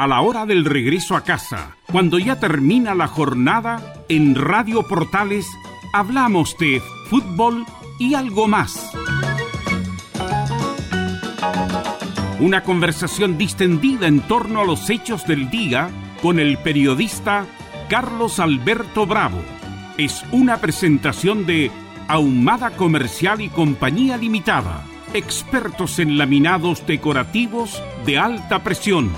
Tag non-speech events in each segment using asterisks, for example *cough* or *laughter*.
a la hora del regreso a casa, cuando ya termina la jornada, en Radio Portales hablamos de fútbol y algo más. Una conversación distendida en torno a los hechos del día con el periodista Carlos Alberto Bravo. Es una presentación de Ahumada Comercial y Compañía Limitada, expertos en laminados decorativos de alta presión.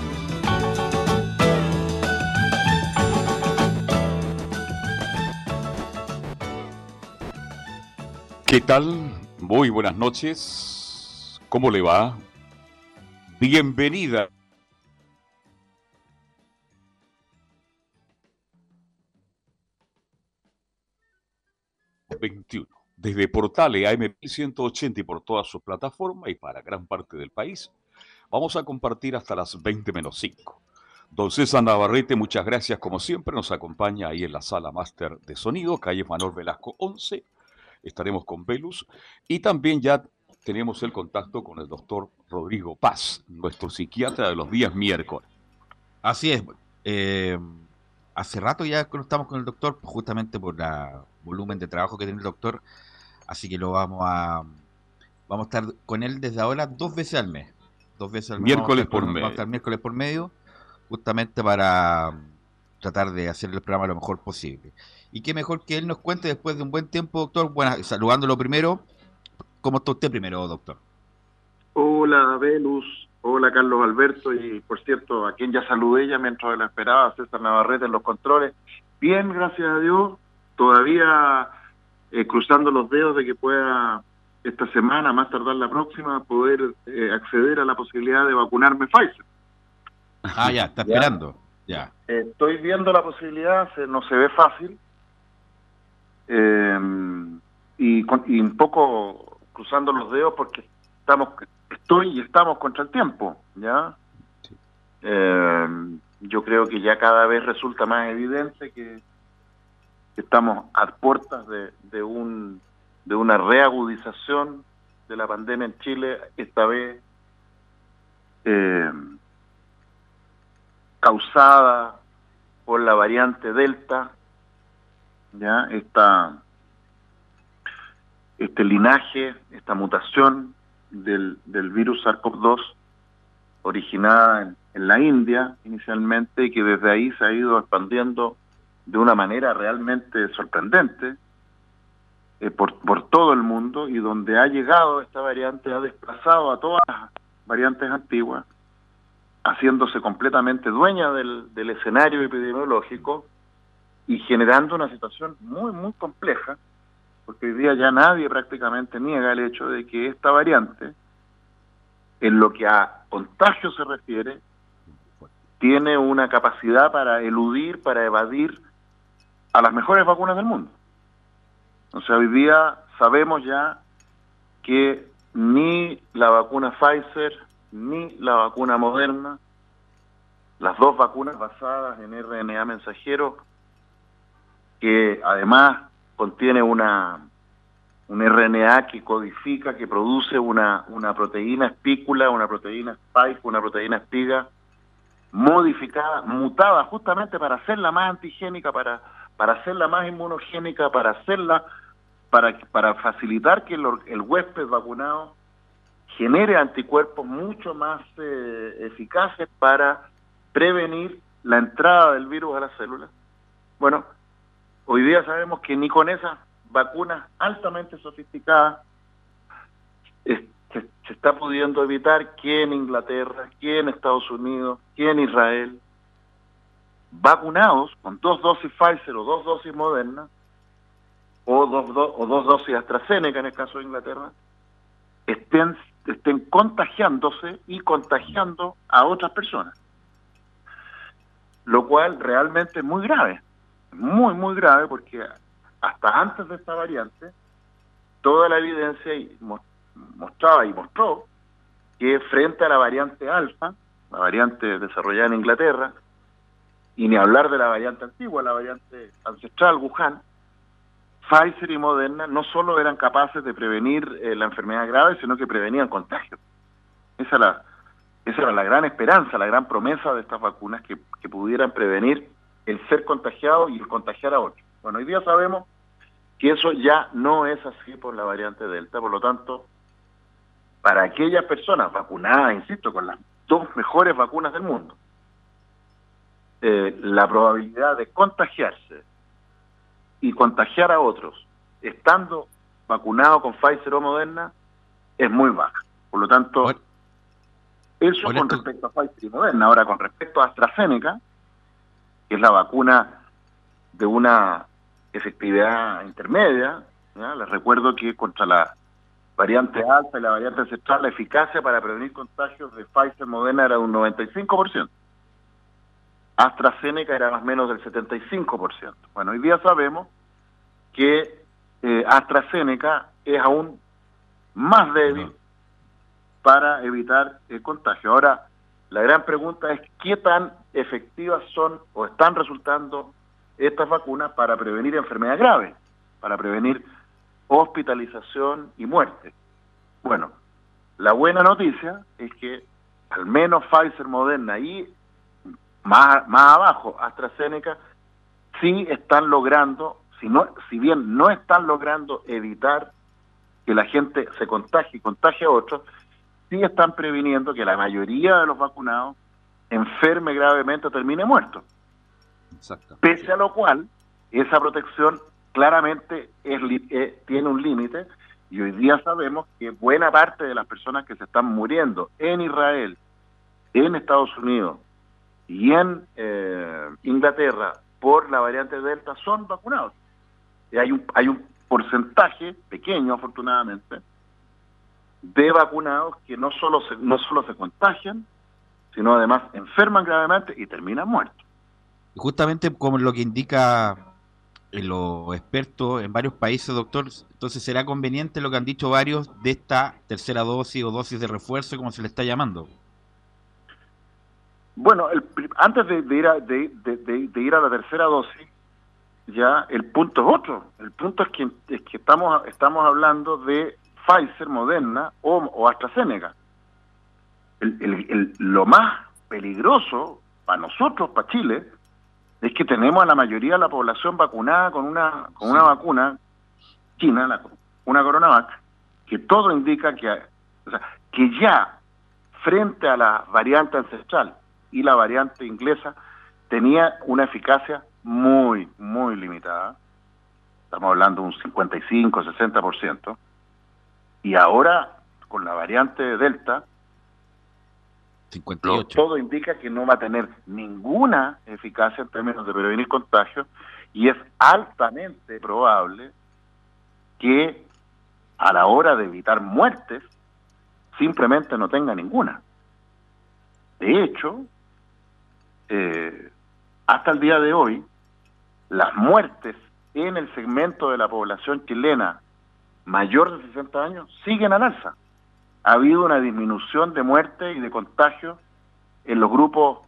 ¿Qué tal? Muy buenas noches. ¿Cómo le va? Bienvenida 21. Desde Portale AM1180 y por todas sus plataformas y para gran parte del país, vamos a compartir hasta las 20 menos 5. Don César Navarrete, muchas gracias como siempre, nos acompaña ahí en la sala máster de sonido, calle Manuel Velasco 11. Estaremos con Velus y también ya tenemos el contacto con el doctor Rodrigo Paz, nuestro psiquiatra de los días miércoles. Así es. Eh, hace rato ya estamos con el doctor, justamente por la volumen de trabajo que tiene el doctor, así que lo vamos a vamos a estar con él desde ahora dos veces al mes. Dos veces al mes. Miércoles por medio. Vamos a estar miércoles por medio, justamente para tratar de hacer el programa lo mejor posible. Y qué mejor que él nos cuente después de un buen tiempo, doctor. Bueno, saludándolo primero. ¿Cómo está usted primero, doctor? Hola, Velus. Hola, Carlos Alberto. Y por cierto, a quien ya saludé ya mientras lo esperaba, César Navarrete en los controles. Bien, gracias a Dios todavía eh, cruzando los dedos de que pueda esta semana, más tardar la próxima, poder eh, acceder a la posibilidad de vacunarme Pfizer. Ah, ya, está *laughs* esperando. Ya. estoy viendo la posibilidad, no se ve fácil. Em, y, un poco cruzando los dedos porque estamos estoy y estamos contra el tiempo, ¿ya? Em, yo creo que ya cada vez resulta más evidente que estamos a puertas de, de, un, de una reagudización de la pandemia en Chile, esta vez eh, causada por la variante Delta, ya esta este linaje, esta mutación del, del virus SARS-CoV-2 originada en, en, la India inicialmente y que desde ahí se ha ido expandiendo de una manera realmente sorprendente eh, por, por todo el mundo y donde ha llegado esta variante ha desplazado a todas las variantes antiguas, haciéndose completamente dueña del, del escenario epidemiológico y generando una situación muy, muy compleja, porque hoy día ya nadie prácticamente niega el hecho de que esta variante, en lo que a contagio se refiere, tiene una capacidad para eludir, para evadir a las mejores vacunas del mundo. O sea, hoy día sabemos ya que ni la vacuna Pfizer ni la vacuna Moderna, las dos vacunas basadas en RNA mensajero, que además contiene una un RNA que codifica, que produce una, una proteína espícula, una proteína spike, una proteína espiga, modificada, mutada justamente para hacerla más antigénica, para para hacerla más inmunogénica, para hacerla, para, para facilitar que el, huésped vacunado genere anticuerpos mucho más eh, eficaces para prevenir la entrada del virus a las células. Bueno, hoy día sabemos que ni con esas vacunas altamente sofisticadas se, está pudiendo evitar que en Inglaterra, que en Estados Unidos, que en Israel, vacunados con dos dosis Pfizer o dos dosis Moderna, o dos, o dos dosis AstraZeneca en el caso de Inglaterra, estén, estén contagiándose y contagiando a otras personas. Lo cual realmente es muy grave, muy, muy grave, porque hasta antes de esta variante, toda la evidencia mostraba y mostró que frente a la variante alfa, la variante desarrollada en Inglaterra, y ni hablar de la variante antigua, la variante ancestral, Wuhan, Pfizer y Moderna no solo eran capaces de prevenir eh, la enfermedad grave, sino que prevenían contagios. Esa es la, Esa era la gran esperanza, la gran promesa de estas vacunas que, que pudieran prevenir el ser contagiado y el contagiar a otros. Bueno, hoy día sabemos que eso ya no es así por la variante Delta, por lo tanto, para aquellas personas vacunadas, insisto, con las dos mejores vacunas del mundo, eh, la probabilidad de contagiarse y contagiar a otros estando vacunado con Pfizer o Moderna es muy baja. Por lo tanto, eso con respecto a Pfizer y Moderna. Ahora, con respecto a AstraZeneca, que es la vacuna de una efectividad intermedia, les recuerdo que contra la variante alta y la variante ancestral, la eficacia para prevenir contagios de Pfizer Moderna era de un 95%. AstraZeneca era más o menos del 75%. Bueno, hoy día sabemos que eh, AstraZeneca es aún más débil para evitar el contagio. Ahora, la gran pregunta es qué tan efectivas son o están resultando estas vacunas para prevenir enfermedades graves, para prevenir hospitalización y muerte. Bueno, la buena noticia es que al menos Pfizer, Moderna y más, más abajo, AstraZeneca, sí están logrando, si, no, si bien no están logrando evitar que la gente se contagie y contagie a otros, sí están previniendo que la mayoría de los vacunados enferme gravemente o termine muerto. Pese a lo cual, esa protección claramente es, eh, tiene un límite y hoy día sabemos que buena parte de las personas que se están muriendo en Israel, en Estados Unidos, y en eh, Inglaterra por la variante Delta son vacunados. Y hay un, hay un porcentaje pequeño, afortunadamente, de vacunados que no solo se, no solo se contagian, sino además enferman gravemente y terminan muertos. Justamente como lo que indica los expertos en varios países, doctor, entonces será conveniente lo que han dicho varios de esta tercera dosis o dosis de refuerzo, como se le está llamando. Bueno, el, antes de, ir a, de, ir a la tercera dosis, ya el punto es otro. El punto es que, es que estamos, estamos hablando de Pfizer, Moderna o, AstraZeneca. El, lo más peligroso para nosotros, para Chile, es que tenemos a la mayoría de la población vacunada con una, con una vacuna china, la, una coronavac, que todo indica que, o sea, que ya frente a la variante ancestral y la variante inglesa tenía una eficacia muy, muy limitada. Estamos hablando de un 55, 60%. Y ahora, con la variante Delta, 58. todo indica que no va a tener ninguna eficacia en términos de prevenir contagios y es altamente probable que a la hora de evitar muertes simplemente no tenga ninguna. De hecho, eh, hasta el día de hoy, las muertes en el segmento de la población chilena mayor de 60 años siguen al alza. Ha habido una disminución de muertes y de contagios en los grupos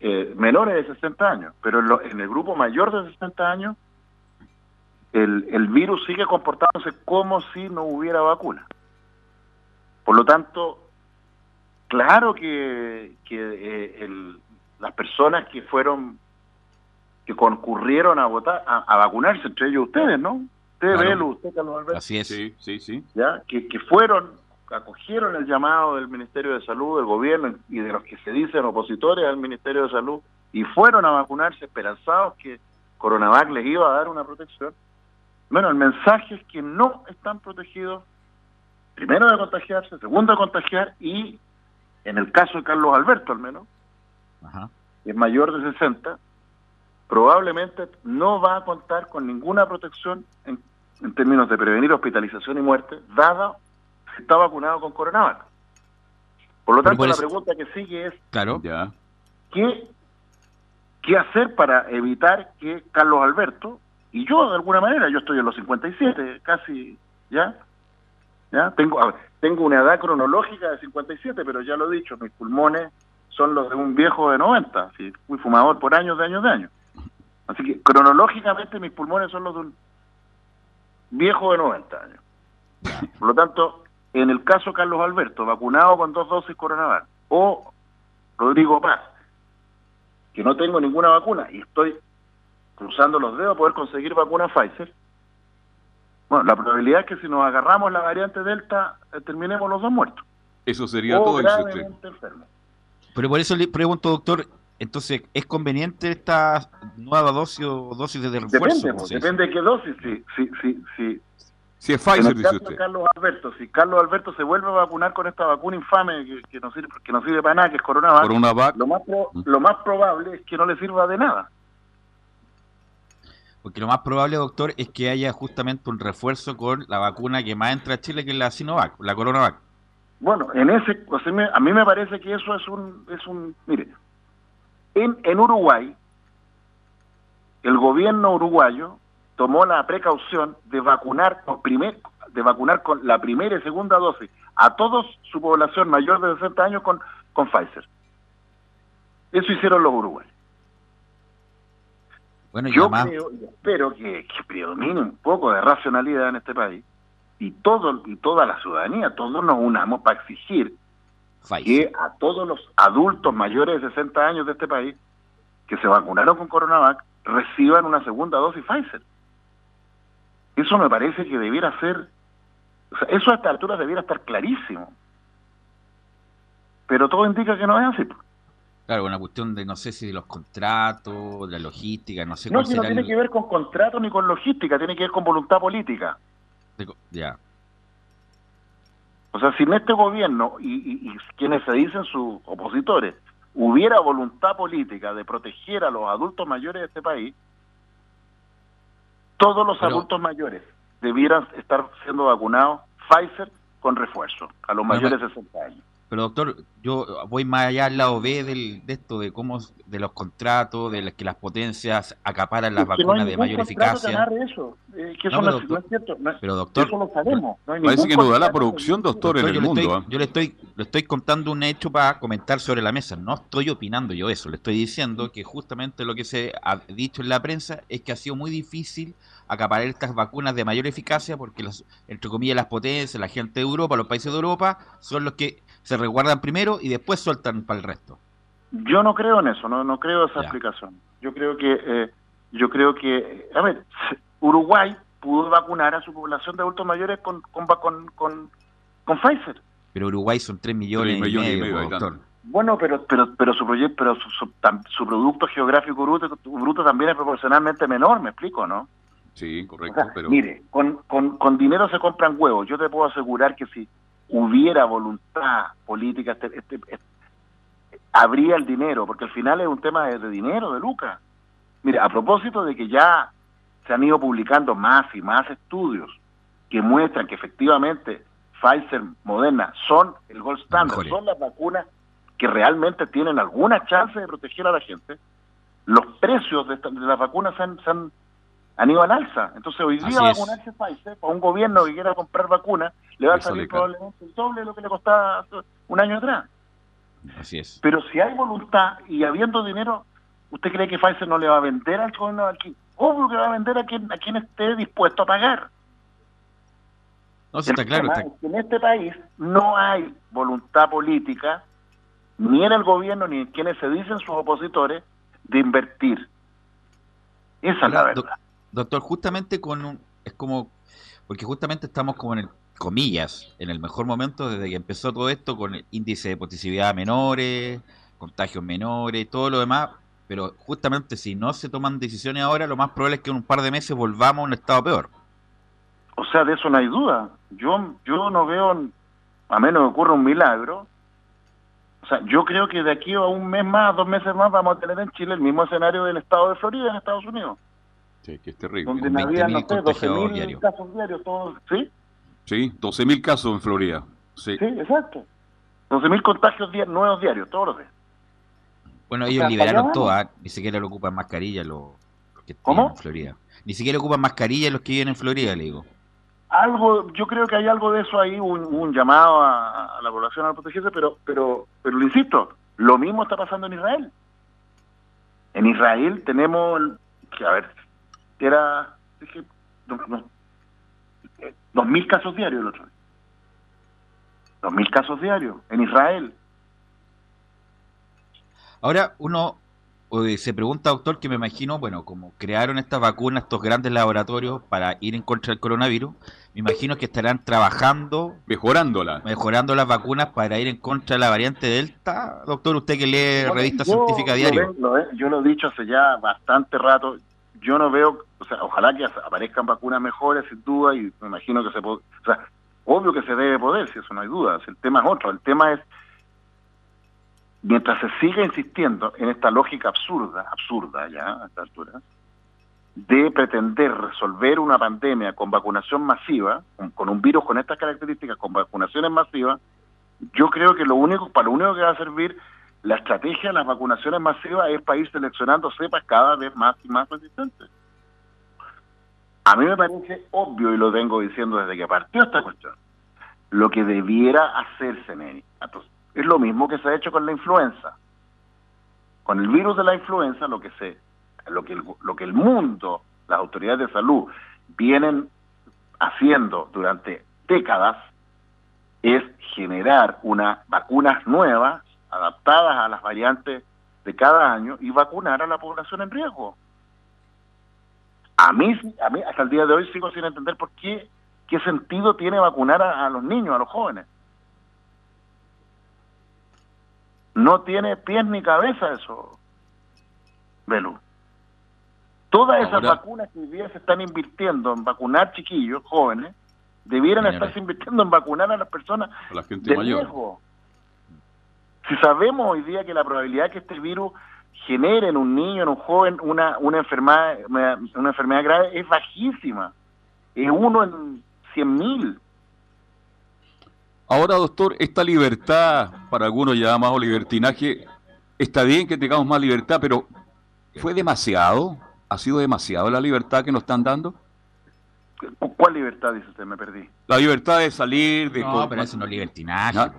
eh, menores de 60 años, pero en, el grupo mayor de 60 años el, el virus sigue comportándose como si no hubiera vacuna. Por lo tanto, claro que, que eh, el, las personas que fueron, que concurrieron a votar, a, vacunarse, entre ellos ustedes, ¿no? Usted, claro. usted, Carlos Alberto. Así es. Sí, sí, sí. ¿Ya? Que, que fueron, acogieron el llamado del Ministerio de Salud, del gobierno y de los que se dicen opositores al Ministerio de Salud y fueron a vacunarse esperanzados que Coronavac les iba a dar una protección. Bueno, el mensaje es que no están protegidos, primero de contagiarse, segundo de contagiar y, en el caso de Carlos Alberto al menos, es mayor de 60, probablemente no va a contar con ninguna protección en, términos de prevenir hospitalización y muerte, dada que está vacunado con coronavirus. Por lo tanto, la pregunta que sigue es, claro. ¿qué, ¿qué hacer para evitar que Carlos Alberto, y yo de alguna manera, yo estoy en los 57, casi, ¿ya? ¿Ya? Tengo, tengo una edad cronológica de 57, pero ya lo he dicho, mis pulmones son los de un viejo de 90, ¿sí? fui fumador por años, de años, de años. Así que cronológicamente mis pulmones son los de un viejo de 90 años. Por lo tanto, en el caso Carlos Alberto, vacunado con dos dosis Coronavac, o Rodrigo Paz, que no tengo ninguna vacuna y estoy cruzando los dedos a poder conseguir vacuna Pfizer, bueno, la probabilidad es que si nos agarramos la variante Delta, eh, terminemos los dos muertos. Eso sería todo, dice Pero por eso le pregunto, doctor, entonces, ¿es conveniente esta nueva dosis o dosis de refuerzo? Depende, depende de qué dosis. Si, si, si, si, si es Pfizer, dice usted. Carlos Alberto, si Carlos Alberto se vuelve a vacunar con esta vacuna infame que, que, no, sirve, que no sirve para nada, que es Coronavac, Lo, más mm. lo más probable es que no le sirva de nada. Porque lo más probable, doctor, es que haya justamente un refuerzo con la vacuna que más entra a Chile, que es la Sinovac, la Coronavac. Bueno, en ese, a mí me parece que eso es un, es un, mire, en, en Uruguay, el gobierno uruguayo tomó la precaución de vacunar con primer, de vacunar con la primera y segunda dosis a toda su población mayor de 60 años con, con Pfizer. Eso hicieron los uruguayos. Yo creo y espero que, predomine un poco de racionalidad en este país y todo y toda la ciudadanía, todos nos unamos para exigir que a todos los adultos mayores de 60 años de este país que se vacunaron con Coronavac reciban una segunda dosis Pfizer. Eso me parece que debiera ser, o sea, eso a esta altura debiera estar clarísimo. Pero todo indica que no es así. Claro, una cuestión de no sé si de los contratos, de la logística, no sé no, No, tiene que ver con contratos ni con logística, tiene que ver con voluntad política. Ya. O sea, si en este gobierno y, quienes se dicen sus opositores hubiera voluntad política de proteger a los adultos mayores de este país, todos los adultos mayores debieran estar siendo vacunados Pfizer con refuerzo a los mayores de 60 años. Pero doctor, yo voy más allá al lado B del, de esto, de cómo, de los contratos, de que las potencias acaparan las vacunas de mayor eficacia. Eso. que eso no, es cierto. pero doctor, eso lo sabemos. parece que no da la producción, doctor, en el yo mundo. Le estoy, Yo le estoy, le estoy contando un hecho para comentar sobre la mesa. No estoy opinando yo eso. Le estoy diciendo que justamente lo que se ha dicho en la prensa es que ha sido muy difícil acaparar estas vacunas de mayor eficacia porque, las, entre comillas, las potencias, la gente de Europa, los países de Europa, son los que se resguardan primero y después sueltan para el resto. Yo no creo en eso, no, no creo esa explicación. Yo creo que, eh, yo creo que, a ver, *laughs* Uruguay pudo vacunar a su población de adultos mayores con, con, con, con, Pfizer. Pero Uruguay son 3 millones, y, medio, doctor. Bueno, pero pero pero su proyecto, pero su, producto geográfico bruto, bruto también es proporcionalmente menor, me explico, ¿no? Sí, correcto. pero... Mire, con, con, con dinero se compran huevos. Yo te puedo asegurar que si hubiera voluntad política, este, este, este, habría el dinero, porque al final es un tema de, dinero, de lucas. Mire, a propósito de que ya se han ido publicando más y más estudios que muestran que efectivamente Pfizer, Moderna son el gold standard, son las vacunas que realmente tienen alguna chance de proteger a la gente, los precios de, las vacunas se han han ido al alza. Entonces hoy día vacunarse Pfizer, para un gobierno que quiera comprar vacunas, le va a salir probablemente el doble de lo que le costaba un año atrás. Así es. Pero si hay voluntad y habiendo dinero, ¿usted cree que Pfizer no le va a vender al gobierno aquí? Obvio que va a vender a quien, a quien esté dispuesto a pagar. No, está claro. En este país no hay voluntad política, ni en el gobierno, ni en quienes se dicen sus opositores, de invertir. Esa es la verdad. Doctor, justamente con un, es como, porque justamente estamos como en el, comillas, en el mejor momento desde que empezó todo esto con el índice de positividad menores, contagios menores, todo lo demás, pero justamente si no se toman decisiones ahora, lo más probable es que en un par de meses volvamos a un estado peor. O sea, de eso no hay duda. Yo, yo no veo, a menos que ocurra un milagro, o sea, yo creo que de aquí a un mes más, dos meses más, vamos a tener en Chile el mismo escenario del estado de Florida en Estados Unidos. Sí, que es terrible. Donde no sé, 12.000 casos diarios, todos, ¿sí? Sí, 12.000 casos en Florida. Sí, sí exacto. 12.000 contagios nuevos diarios, todos los días. Bueno, ellos liberaron todo, ¿ah? ni siquiera lo ocupan mascarilla los, que ¿Cómo? en Florida. Ni siquiera ocupan mascarilla los que viven en Florida, le digo. Algo, yo creo que hay algo de eso ahí, un, llamado a, la población a protegerse, pero, pero, pero lo insisto, lo mismo está pasando en Israel. En Israel tenemos, que a ver, era, dije, dos mil casos diarios el otro día. 2.000 casos diarios en Israel. Ahora uno eh, se pregunta, doctor, que me imagino, bueno, como crearon estas vacunas, estos grandes laboratorios para ir en contra del coronavirus, me imagino que estarán trabajando, mejorándola, mejorando las vacunas para ir en contra de la variante Delta. Doctor, usted que lee revista científica diario. yo lo he dicho hace ya bastante rato. Yo no veo, o sea, ojalá que aparezcan vacunas mejores, sin duda, y me imagino que se puede, o sea, obvio que se debe poder, si eso no hay duda. El tema es otro. El tema es mientras se siga insistiendo en esta lógica absurda, absurda ya a esta altura, de pretender resolver una pandemia con vacunación masiva, con, un virus con estas características, con vacunaciones masivas, yo creo que lo único, para lo único que va a servir la estrategia de las vacunaciones masivas es para ir seleccionando cepas cada vez más y más resistentes. A mí me parece obvio, y lo vengo diciendo desde que partió esta cuestión, lo que debiera hacerse, Neri. Entonces, es lo mismo que se ha hecho con la influenza. Con el virus de la influenza, lo que se, lo que el, lo que el mundo, las autoridades de salud vienen haciendo durante décadas es generar una vacunas nuevas adaptadas a las variantes de cada año y vacunar a la población en riesgo. A mí, a mí hasta el día de hoy sigo sin entender por qué, qué sentido tiene vacunar a los niños, a los jóvenes. No tiene pies ni cabeza eso, Belu. Todas esas vacunas que hoy día se están invirtiendo en vacunar chiquillos, jóvenes, debieran estarse invirtiendo en vacunar a las personas la gente de mayor. Si sabemos hoy día que la probabilidad de que este virus genere en un niño, en un joven, una, una, enfermedad, una enfermedad grave es bajísima. Es uno en cien mil. Ahora, doctor, esta libertad, para algunos llamamos libertinaje, está bien que tengamos más libertad, pero ¿fue demasiado? ¿Ha sido demasiado la libertad que nos están dando? ¿Cuál libertad, dice usted? Me perdí. La libertad de salir, de... No, pero eso no es libertinaje.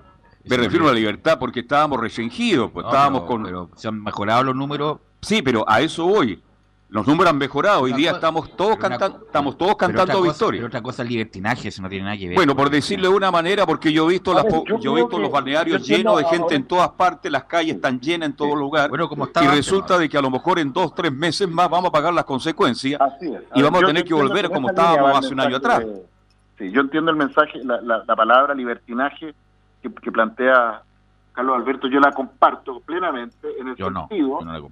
Me refiero a la libertad porque estábamos restringidos, pues estábamos con... Pero se han mejorado los números. Sí, pero a eso voy. Los números han mejorado. Hoy día estamos todos cantando, estamos todos cantando victoria. Pero otra cosa es libertinaje, eso no tiene nada que ver. Bueno, por decirlo de una manera, porque yo he visto las, yo, he visto los balnearios llenos de gente en todas partes, las calles están llenas en todo lugar. Bueno, como y resulta de que a lo mejor en dos, tres meses más vamos a pagar las consecuencias y vamos a tener que volver como estábamos hace un año atrás. sí, yo entiendo el mensaje, la, la, palabra libertinaje que, plantea Carlos Alberto, yo la comparto plenamente en el sentido. No, yo no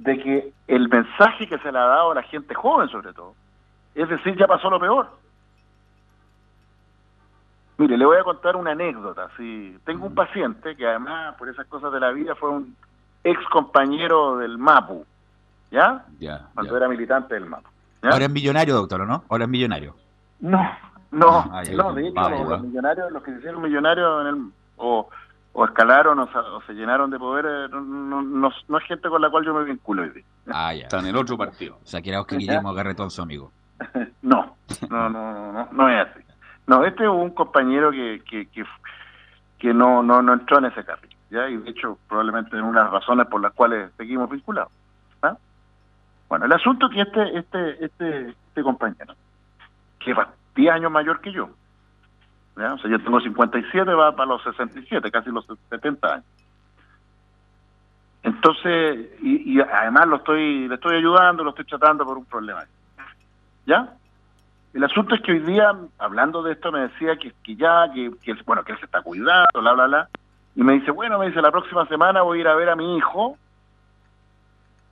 de que el mensaje que se le ha dado a la gente joven sobre todo, es decir, ya pasó lo peor. Mire, le voy a contar una anécdota. Si tengo un paciente que además, por esas cosas de la vida, fue un ex compañero del MAPU, ¿ya? Ya. Cuando era militante del MAPU. Ahora es millonario, doctor, ¿no? Ahora es millonario. No, no, ah, no, de hecho, los, millonarios, los que se hicieron millonarios en el, o o escalaron o, se llenaron de poder, eh, no, no, es gente con la cual yo me vinculo hoy Ah, ya. Está en el otro partido. O sea, que era Oscar Guillermo Garretón su amigo. *laughs* no, no, no, no, no es así. No, este es un compañero que, que, que, no, no, no entró en ese carril, ¿ya? Y de hecho, probablemente en unas razones por las cuales seguimos vinculados. ¿ah? Bueno, el asunto es que este, este, este, este compañero, que es 10 años mayor que yo, o sea, yo tengo 57, va para los 67, casi los 70 años. Entonces, y, además lo estoy, le estoy ayudando, lo estoy tratando por un problema. ¿Ya? El asunto es que hoy día, hablando de esto, me decía que, que ya, que, bueno, que él se está cuidando, bla, bla, bla. Y me dice, bueno, me dice, la próxima semana voy a ir a ver a mi hijo,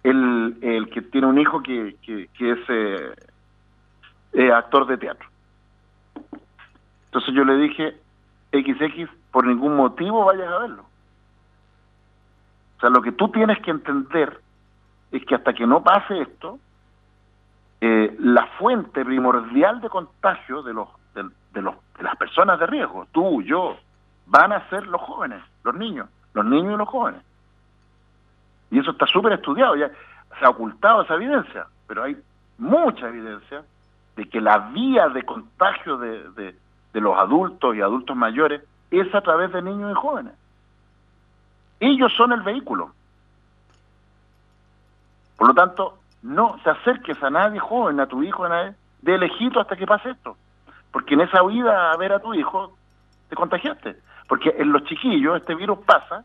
el, el que tiene un hijo que, que, es eh, actor de teatro. Entonces yo le dije, XX, por ningún motivo vayas a verlo. O sea, lo que tú tienes que entender es que hasta que no pase esto, eh, la fuente primordial de contagio de los, de, los de las personas de riesgo, tú, yo, van a ser los jóvenes, los niños, los niños y los jóvenes. Y eso está súper estudiado, ya se ha ocultado esa evidencia, pero hay mucha evidencia de que la vía de contagio de, de los adultos y adultos mayores es a través de niños y jóvenes. Ellos son el vehículo. Por lo tanto, no se acerques a nadie joven, a tu hijo, a nadie, de lejito hasta que pase esto. Porque en esa huida a ver a tu hijo, te contagiaste. porque en los chiquillos este virus pasa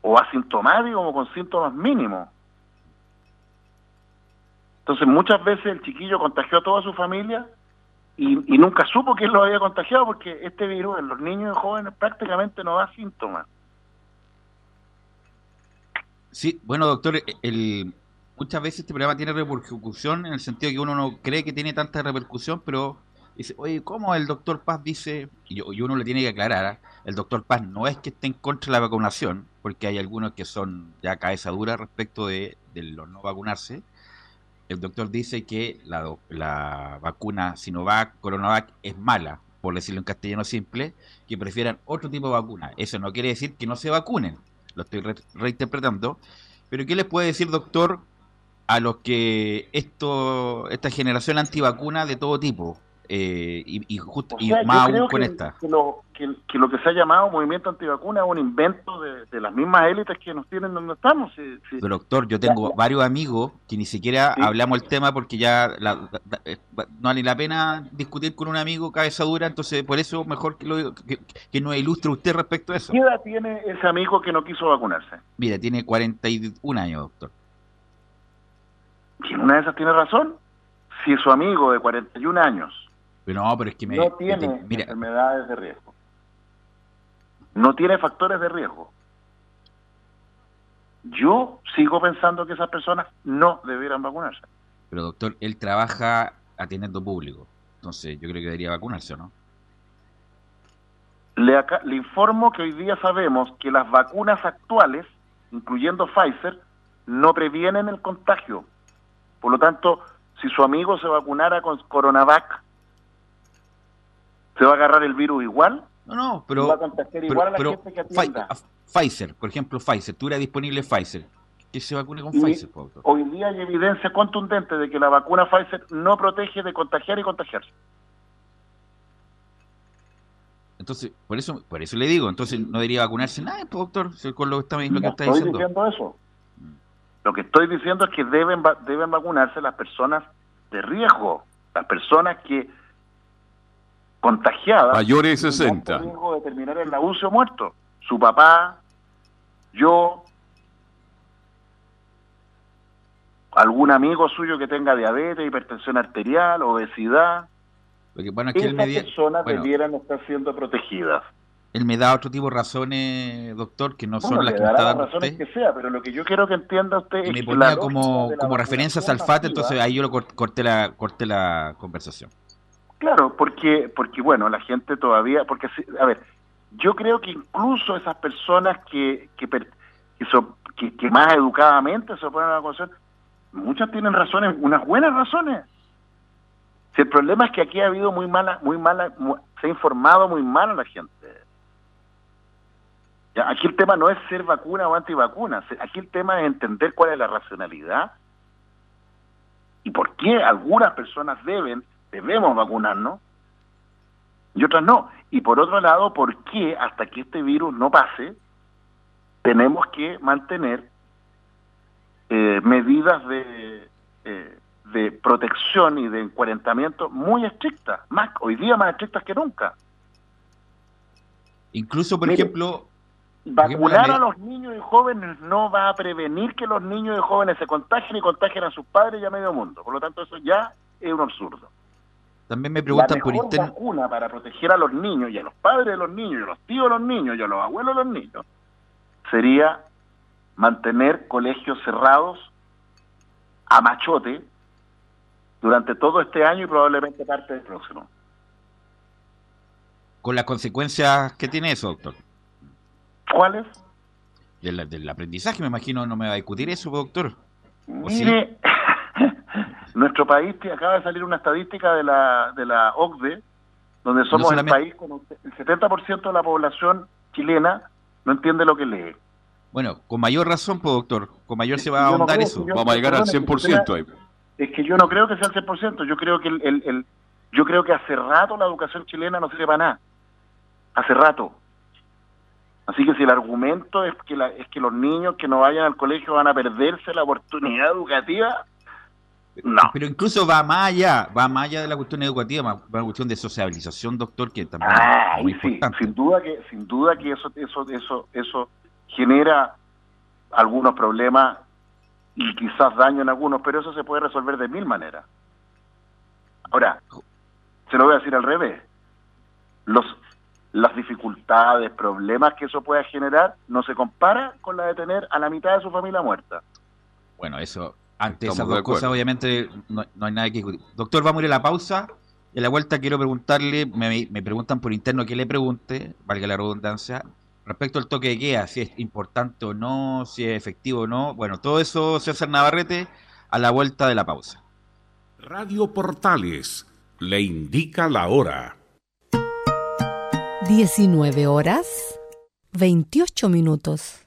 o asintomático o con síntomas mínimos. Entonces muchas veces el chiquillo contagió a toda su familia y, nunca supo quién lo había contagiado porque este virus en los niños y jóvenes prácticamente no da síntomas. Sí, bueno doctor, el, muchas veces este programa tiene repercusión en el sentido que uno no cree que tiene tanta repercusión, pero dice, oye, ¿cómo el doctor Paz dice? Y, uno le tiene que aclarar, ¿ah? el doctor Paz no es que esté en contra de la vacunación, porque hay algunos que son ya cabeza dura respecto de, de los no vacunarse. El doctor dice que la, vacuna Sinovac, Coronavac es mala, por decirlo en castellano simple, que prefieran otro tipo de vacuna. Eso no quiere decir que no se vacunen, lo estoy reinterpretando. Pero ¿qué les puede decir, doctor, a los que esto esta generación antivacuna de todo tipo, eh, y, justo, y más aún con esta. Que lo, que, lo, que se ha llamado movimiento antivacuna es un invento de, las mismas élites que nos tienen donde estamos. doctor, yo tengo varios amigos que ni siquiera hablamos el tema porque ya eh, no vale la pena discutir con un amigo cabeza dura, entonces por eso mejor que, lo, que, que nos ilustre usted respecto a eso. ¿Qué edad tiene ese amigo que no quiso vacunarse? Mira, tiene 41 años, doctor. ¿Y una de esas tiene razón? Si su amigo de 41 años no, pero es que me, no tiene enfermedades de riesgo. No tiene factores de riesgo. Yo sigo pensando que esas personas no debieran vacunarse. Pero doctor, él trabaja atendiendo público. Entonces yo creo que debería vacunarse, ¿no? Le, le informo que hoy día sabemos que las vacunas actuales, incluyendo Pfizer, no previenen el contagio. Por lo tanto, si su amigo se vacunara con Coronavac, ¿Se va a agarrar el virus igual? No, no, pero. va a contagiar igual a la gente que atienda? Pfizer, por ejemplo, Pfizer, tú eres disponible Pfizer. Que se vacune con Pfizer, Hoy día hay evidencia contundente de que la vacuna Pfizer no protege de contagiar y contagiarse. Entonces, por eso por eso le digo, entonces no debería vacunarse nadie, doctor, con lo que está, lo que está estoy diciendo. eso. Mm. Lo que estoy diciendo es que deben, deben vacunarse las personas de riesgo, las personas que contagiada. Mayores de 60. riesgo de terminar en la UCI o muerto. Su papá, yo, algún amigo suyo que tenga diabetes, hipertensión arterial, obesidad. Porque, bueno, es que Esas personas debieran estar siendo protegidas. Él me da otro tipo de razones, doctor, que no son las que me está dando razones que sea, pero lo que yo quiero que entienda usted es me ponía como, como referencia a Salfate, entonces ahí yo lo corté la, corté la conversación. Claro, porque, porque bueno, la gente todavía, porque, a ver, yo creo que incluso esas personas que, que, que, que, más educadamente se oponen a la vacunación, muchas tienen razones, unas buenas razones. Si el problema es que aquí ha habido muy mala, muy mala, se ha informado muy mal a la gente. Aquí el tema no es ser vacuna o antivacuna, aquí el tema es entender cuál es la racionalidad y por qué algunas personas deben debemos vacunarnos y otras no. Y por otro lado, ¿por qué hasta que este virus no pase tenemos que mantener eh, medidas de, eh, de protección y de encuarentamiento muy estrictas, más hoy día más estrictas que nunca? Incluso, por ejemplo, vacunar a los niños y jóvenes no va a prevenir que los niños y jóvenes se contagien y contagien a sus padres y a medio mundo. Por lo tanto, eso ya es un absurdo. También me preguntan por internet. vacuna para proteger a los niños y a los padres de los niños y a los tíos de los niños y a los abuelos de los niños sería mantener colegios cerrados a machote durante todo este año y probablemente parte del próximo. Con las consecuencias que tiene eso, doctor. ¿Cuáles? Del, del aprendizaje, me imagino, no me va a discutir eso, doctor. Mire, Nuestro país acaba de salir una estadística de la, de la OCDE, donde somos el país con el 70% de la población chilena no entiende lo que lee. Bueno, con mayor razón, pues, doctor, con mayor se va a ahondar eso. Vamos a llegar al 100% ahí. Es que yo no creo que sea el 100%, yo creo que el, el, yo creo que hace rato la educación chilena no sirve para nada. Hace rato. Así que si el argumento es que, la, es que los niños que no vayan al colegio van a perderse la oportunidad educativa, No. Pero incluso va más allá, va más allá de la cuestión educativa, va a la cuestión de sociabilización, doctor, que también es muy sí, Sin duda que, sin duda que eso, eso, eso, eso genera algunos problemas y quizás daño en algunos, pero eso se puede resolver de mil maneras. Ahora, se lo voy a decir al revés. Los, las dificultades, problemas que eso pueda generar no se compara con la de tener a la mitad de su familia muerta. Bueno, eso, ante esas dos cosas, obviamente, no, hay nada que discutir. Doctor, vamos a ir a la pausa. Y a la vuelta quiero preguntarle, me, me preguntan por interno que le pregunte, valga la redundancia, respecto al toque de queda, si es importante o no, si es efectivo o no. Bueno, todo eso, César Navarrete, a la vuelta de la pausa. Radio Portales le indica la hora. 19 horas 28 minutos.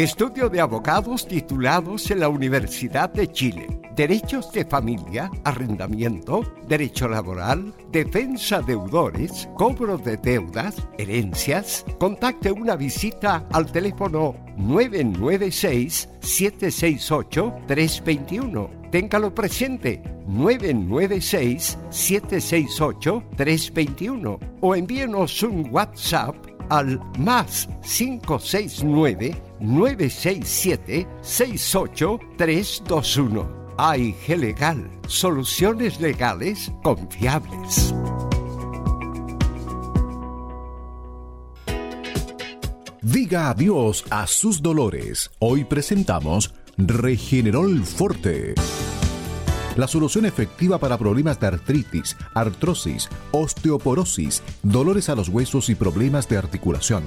Estudio de abogados titulados en la Universidad de Chile. Derechos de familia, arrendamiento, derecho laboral, defensa deudores, cobro de deudas, herencias. Contacte una visita al teléfono 996-768-321. Téngalo presente, 996-768-321. O envíenos un WhatsApp al más 569 967-68321. AIG Legal, soluciones legales confiables. Diga adiós a sus dolores. Hoy presentamos Regenerol Forte. La solución efectiva para problemas de artritis, artrosis, osteoporosis, dolores a los huesos y problemas de articulación.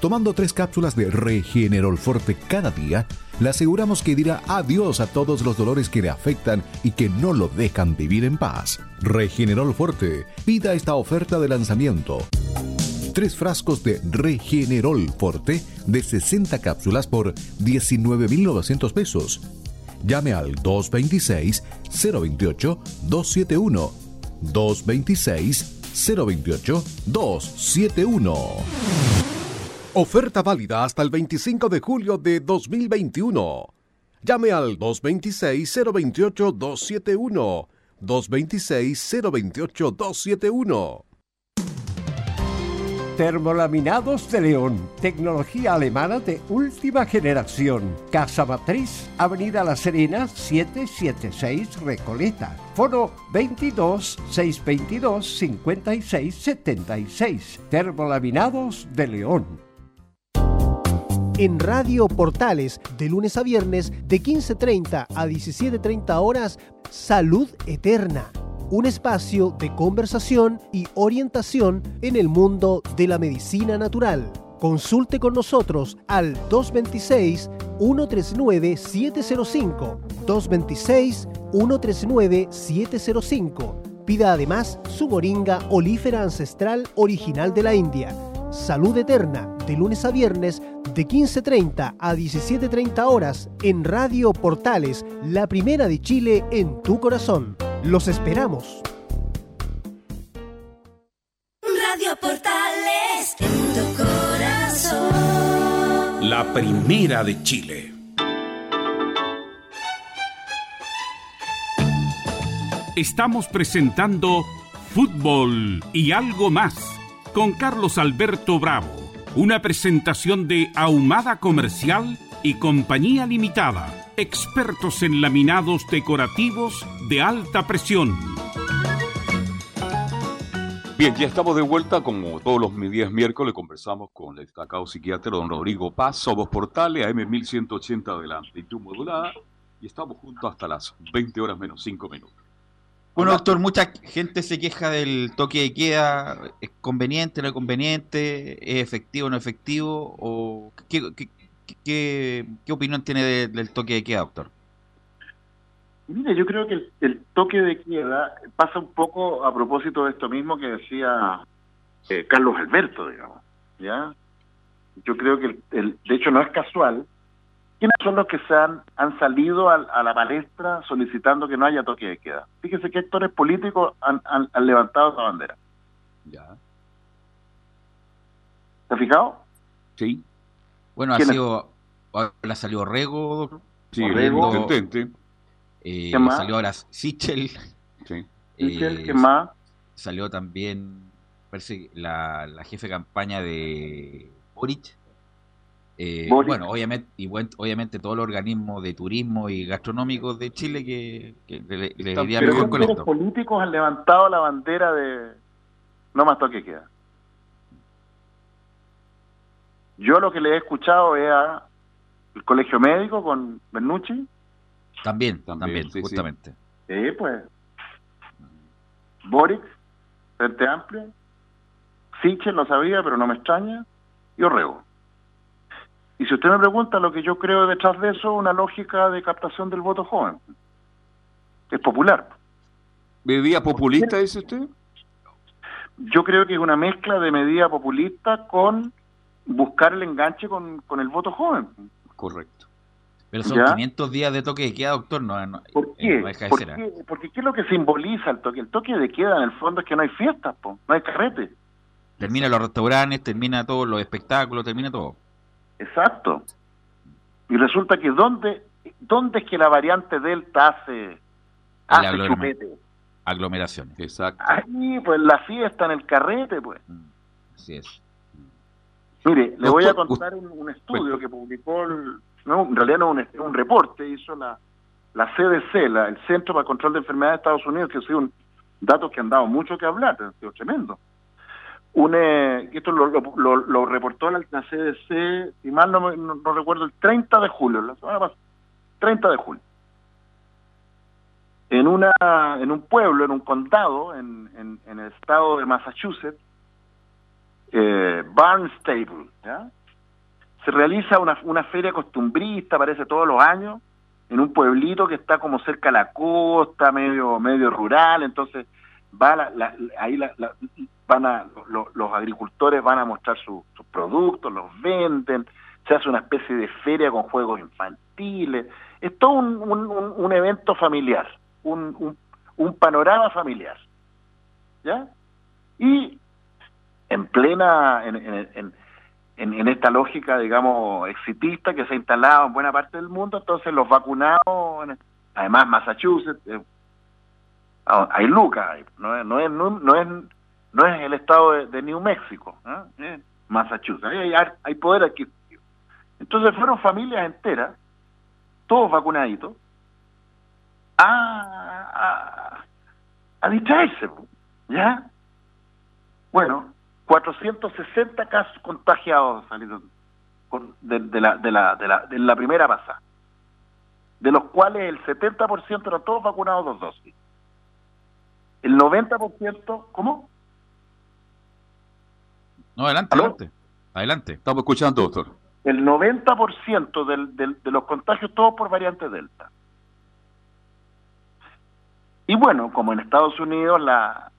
Tomando tres cápsulas de Regenerol Forte cada día, le aseguramos que dirá adiós a todos los dolores que le afectan y que no lo dejan vivir en paz. Regenerol Forte, pida esta oferta de lanzamiento. Tres frascos de Regenerol Forte de 60 cápsulas por 19.900 pesos. Llame al 226-028-271. 226-028-271. Oferta válida hasta el 25 de julio de 2021. Llame al 226-028-271. 226-028-271. Termolaminados de León, tecnología alemana de última generación. Casa Matriz, Avenida La Serena, 776 Recoleta. Foro 22 622 5676. Termolaminados de León en Radio Portales de lunes a viernes de 15.30 a 17.30 horas Salud Eterna, un espacio de conversación y orientación en el mundo de la medicina natural. Consulte con nosotros al 226-139-705. 226-139-705. Pida además su moringa olífera ancestral original de la India. Salud Eterna, de lunes a viernes de 15.30 a 17.30 horas en Radio Portales, la primera de Chile en tu corazón. Los esperamos. Radio Portales en tu corazón. La primera de Chile. Estamos presentando Fútbol y algo más con Carlos Alberto Bravo una presentación de Ahumada Comercial y Compañía Limitada, expertos en laminados decorativos de alta presión. Bien, ya estamos de vuelta, como todos los días miércoles, conversamos con el destacado psiquiatra don Rodrigo Paz, somos portales AM1180 de la amplitud modulada y estamos juntos hasta las 20 horas menos 5 minutos. Bueno, doctor, mucha gente se queja del toque de queda. ¿Es conveniente, no es conveniente? ¿Es efectivo, no efectivo? ¿O qué, qué, opinión tiene del toque de queda, doctor? Mire, yo creo que el, el toque de queda pasa un poco a propósito de esto mismo que decía eh, Carlos Alberto, digamos, ¿ya? Yo creo que, el, el- de hecho, no es casual. ¿Quiénes son los que se han, han salido al- a, la palestra solicitando que no haya toque de queda? Fíjese qué actores políticos han, han- han levantado esa bandera. Ya. ¿Se ha fijado? Sí. Bueno, ha sido. Ahora salió Rego, doctor. Sí, intendente. eh, ¿Qué más? salió ahora Sichel. Sí. Michel, *laughs* eh, ¿Qué más? Salió también, parece, que la, la jefe de campaña de Boric. Eh. Bueno, obviamente, y obviamente todos los organismos de turismo y gastronómicos de Chile que, que le, le dirían Pero bien ¿qué con esto. políticos han levantado la bandera de no más toque queda? Yo lo que le he escuchado es a el colegio médico con Bernucci, También, También, también, sí, sí. justamente. Sí, pues. Boric, Frente Amplio, Sichel, lo sabía, pero no me extraña, y Orrego. Y si usted me pregunta lo que yo creo detrás de eso, una lógica de captación del voto joven. Es popular. ¿Medida populista, dice usted? Yo creo que es una mezcla de medida populista con buscar el enganche con, con el voto joven. Correcto. Pero son ¿Ya? 500 días de toque de queda, doctor, no, no, ¿Por eh, qué? no deja de ¿Por ser, qué? Porque ¿qué es lo que simboliza el toque? El toque de queda en el fondo es que no hay fiestas, po, no hay carrete. Termina los restaurantes, termina todos los espectáculos, termina todo. Exacto. Y resulta que ¿dónde, dónde es que la variante Delta hace, hace chupete? Aglomeraciones. Exacto. Ahí, pues la fiesta en el carrete, pues. Mm, Así es. Mire, le voy a contar un, un estudio que publicó, el- no, en realidad no un, un reporte, hizo la, la CDC, la- el Centro para el Control de Enfermedades de Estados Unidos, que ha sido un datos que han dado mucho que hablar, ha sido tremendo. Un, eh, esto lo, reportó la, CDC, si mal no, no- no recuerdo, el 30 de julio, la semana pasada, 30 de julio. En, una, en un pueblo, en un condado, en, en, el estado de Massachusetts, eh, Barnstable. Se realiza una, una feria costumbrista, parece todos los años, en un pueblito que está como cerca a la costa, medio medio rural, entonces va la- la- ahí la- van a lo- los agricultores van a mostrar su- sus productos, los venden, se hace una especie de feria con juegos infantiles, es todo un, un- evento familiar, un, un- panorama familiar, ¿ya? Y en plena, en, en- en- en- esta lógica, digamos, exitista que se ha instalado en buena parte del mundo, entonces los vacunados, además Massachusetts, eh, hay lucas, no, no, es, no, no es no es el estado de, New México, ¿ah? Es Massachusetts, hay, poder adquisitivo. Entonces fueron familias enteras, todos vacunaditos, a, a, distraerse, ¿ya? Bueno, 460 casos contagiados salieron de, de la, de, la, de, la, de la primera pasada, de los cuales el 70% eran todos vacunados dos dosis. El 90%, ¿cómo? No, adelante, ¿Aló? adelante. Adelante. Estamos escuchando, doctor. El 90% del, del, de los contagios todos por variante Delta. Y bueno, como en Estados Unidos la,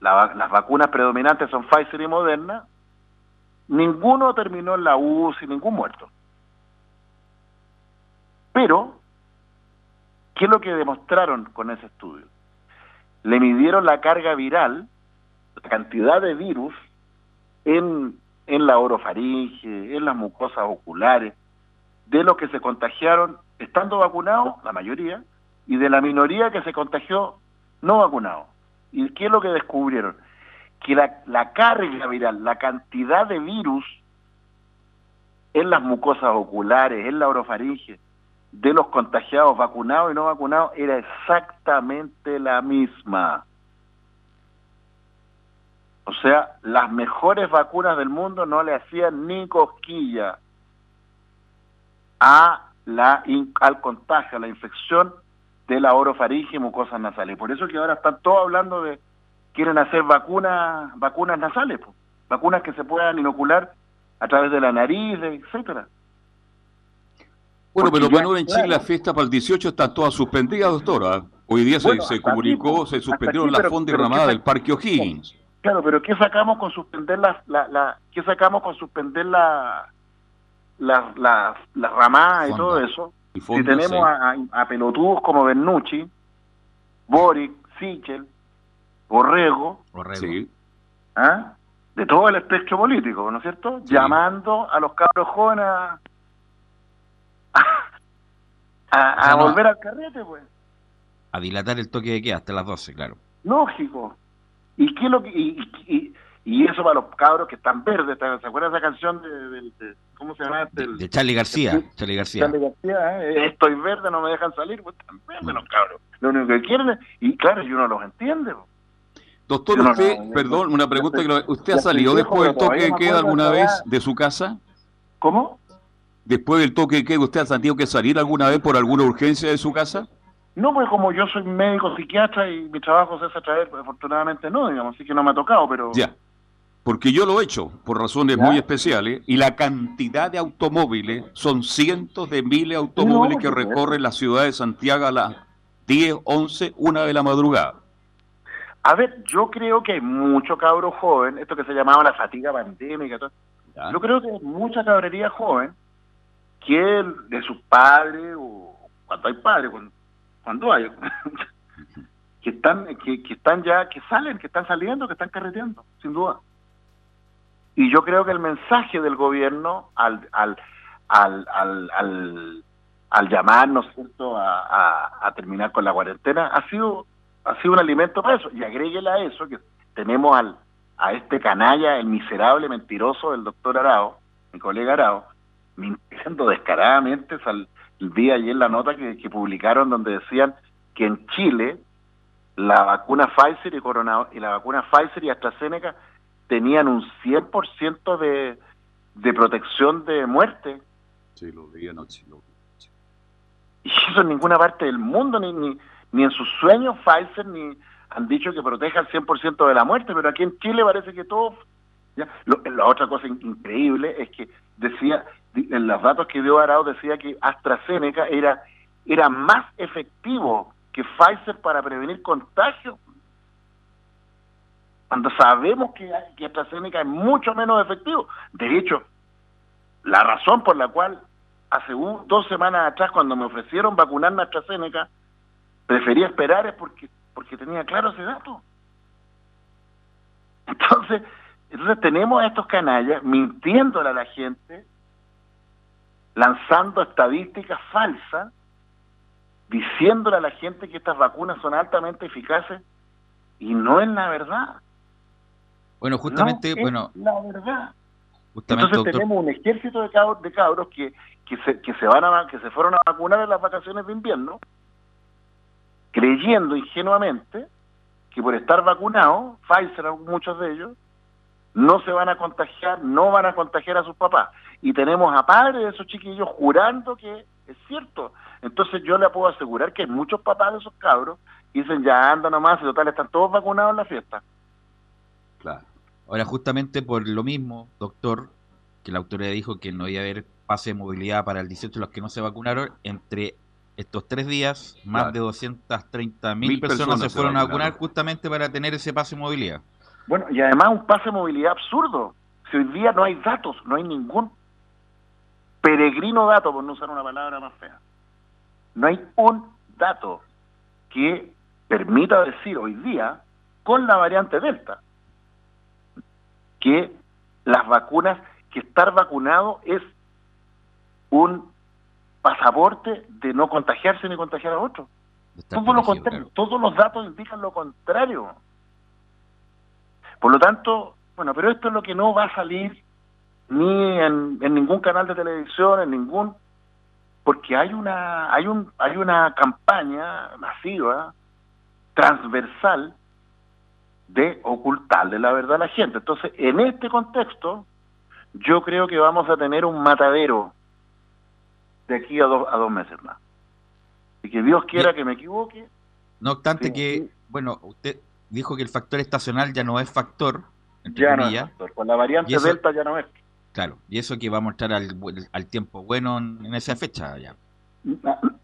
las vacunas predominantes son Pfizer y Moderna, ninguno terminó en la UCI, ningún muerto. Pero, ¿qué es lo que demostraron con ese estudio? Le midieron la carga viral, la cantidad de virus en, en la orofaringe, en las mucosas oculares, de los que se contagiaron estando vacunados, la mayoría, y de la minoría que se contagió no vacunado. ¿Y qué es lo que descubrieron? Que la, la carga viral, la cantidad de virus en las mucosas oculares, en la orofaringe, de los contagiados vacunados y no vacunados, era exactamente la misma. O sea, las mejores vacunas del mundo no le hacían ni cosquilla a la in- al contagio, a la infección de la orofaringe y mucosas nasales. Por eso que ahora están todos hablando de quieren hacer vacunas vacunas nasales, po, vacunas que se puedan inocular a través de la nariz, etcétera. Bueno, Porque pero bueno, en Chile claro. las fiestas para el 18 están todas suspendidas, doctora. Hoy día se- Bueno, se, hasta comunicó, aquí, se suspendieron aquí, pero- pero ramadas ¿qué del Parque O'Higgins. Claro, pero ¿qué sacamos con suspender las, la, la, qué sacamos con suspender la, las las las ramadas y todo eso? Si tenemos sí. a, a- a pelotudos como Bernucci, Boric, Sichel, Borrego, Borrego. Sí. ¿ah? de todo el espectro político, ¿no es cierto? Sí. Llamando a los cabros jóvenes a, a, O sea, a no- volver al carrete, pues. A dilatar el toque de queda hasta las 12, claro. Lógico. ¿Y qué lo que, y, y, y eso para los cabros que están verdes? ¿Se acuerdan de esa canción de, de- de- ¿cómo se llama? De, Charlie García. Charlie García. Charlie García, ¿eh? Estoy verde, no me dejan salir, pues están verdes los cabros. Lo único que quieren es, y claro, y uno los entiende. pues. Doctor, no, usted, no, perdón, una pregunta. que lo- ¿Usted ha salido después del toque de queda alguna vez de su casa? ¿Cómo? Después del toque de queda, ¿usted ha tenido que salir alguna vez por alguna urgencia de su casa? No, pues como yo soy médico psiquiatra y mi trabajo es ese traer, pues afortunadamente no, digamos, así que no me ha tocado, pero... Ya. Porque yo lo he hecho por razones ¿Ya? muy especiales y la cantidad de automóviles son cientos de miles de automóviles que recorren la ciudad de Santiago a las 10, 11, una de la madrugada. A ver, yo creo que hay mucho cabro joven, esto que se llamaba la fatiga pandémica, todo, ¿ya? Yo creo que hay mucha cabrería joven que de sus padres, o cuando hay padres, cuando, cuando hay, *laughs* que están, que, están ya, que salen, que están saliendo, que están carreteando, sin duda. Y yo creo que el mensaje del gobierno al, al, al, al, al, al llamarnos ¿cierto? A, a, a terminar con la cuarentena ha sido, ha sido un alimento para eso. Y agréguele a eso que tenemos al, a este canalla, el miserable mentiroso del doctor Arao, mi colega Arao, mintiendo descaradamente. Sal, vi ayer la nota que, que publicaron donde decían que en Chile la vacuna Pfizer y, corona, y la vacuna Pfizer y AstraZeneca tenían un 100% de, de protección de muerte. Sí, lo vi anoche. lo. Y eso en ninguna parte del mundo, ni, ni, ni en sus sueños Pfizer, ni han dicho que proteja el 100% de la muerte, pero aquí en Chile parece que todo... ¿ya? Lo- la otra cosa in- increíble es que decía, en los datos que dio Arao decía que AstraZeneca era, era más efectivo que Pfizer para prevenir contagios. Cuando sabemos que, que AstraZeneca es mucho menos efectivo. De hecho, la razón por la cual hace un- dos semanas atrás, cuando me ofrecieron vacunarme a AstraZeneca, preferí esperar es porque, porque tenía claro ese dato. Entonces, entonces tenemos a estos canallas mintiéndole a la gente, lanzando estadísticas falsas, diciéndole a la gente que estas vacunas son altamente eficaces, y no es la verdad. Bueno, justamente, No es bueno, la verdad. justamente, Entonces doctor, tenemos un ejército de cabros, de cabros que, que, se, que se van a que se fueron a vacunar en las vacaciones de invierno, creyendo ingenuamente que por estar vacunados, Pfizer, muchos de ellos, no se van a contagiar, no van a contagiar a sus papás. Y tenemos a padres de esos chiquillos jurando que es cierto. Entonces yo le puedo asegurar que hay muchos papás de esos cabros que dicen, ya anda nomás, y total, están todos vacunados en la fiesta. Claro. ahora justamente por lo mismo, doctor, que la autoridad dijo que no iba a haber pase de movilidad para el 18 de los que no se vacunaron, entre estos tres días, más Claro. de 230 mil personas, personas se fueron a vacunar justamente para tener ese pase de movilidad. Bueno, y además un pase de movilidad absurdo. Si hoy día no hay datos, no hay ningún peregrino dato, por no usar una palabra más fea. No hay un dato que permita decir hoy día, con la variante Delta, que las vacunas, que estar vacunado es un pasaporte de no contagiarse ni contagiar a estar Todo lo protegido, contrario, claro. todos los datos indican lo contrario. Por lo tanto, bueno, pero esto es lo que no va a salir ni en, en ningún canal de televisión, en ningún porque hay una hay un hay una campaña masiva transversal de ocultarle la verdad a la gente. Entonces, en este contexto, yo creo que vamos a tener un matadero de aquí a, dos a dos meses más. Y que Dios quiera que me equivoque, No obstante Sí, que, bueno, usted dijo que el factor estacional ya no es factor, entre ya no es comillas, factor. Con la variante eso- Delta ya no es. Claro, y eso que va a mostrar al, al tiempo bueno en, esa fecha ya.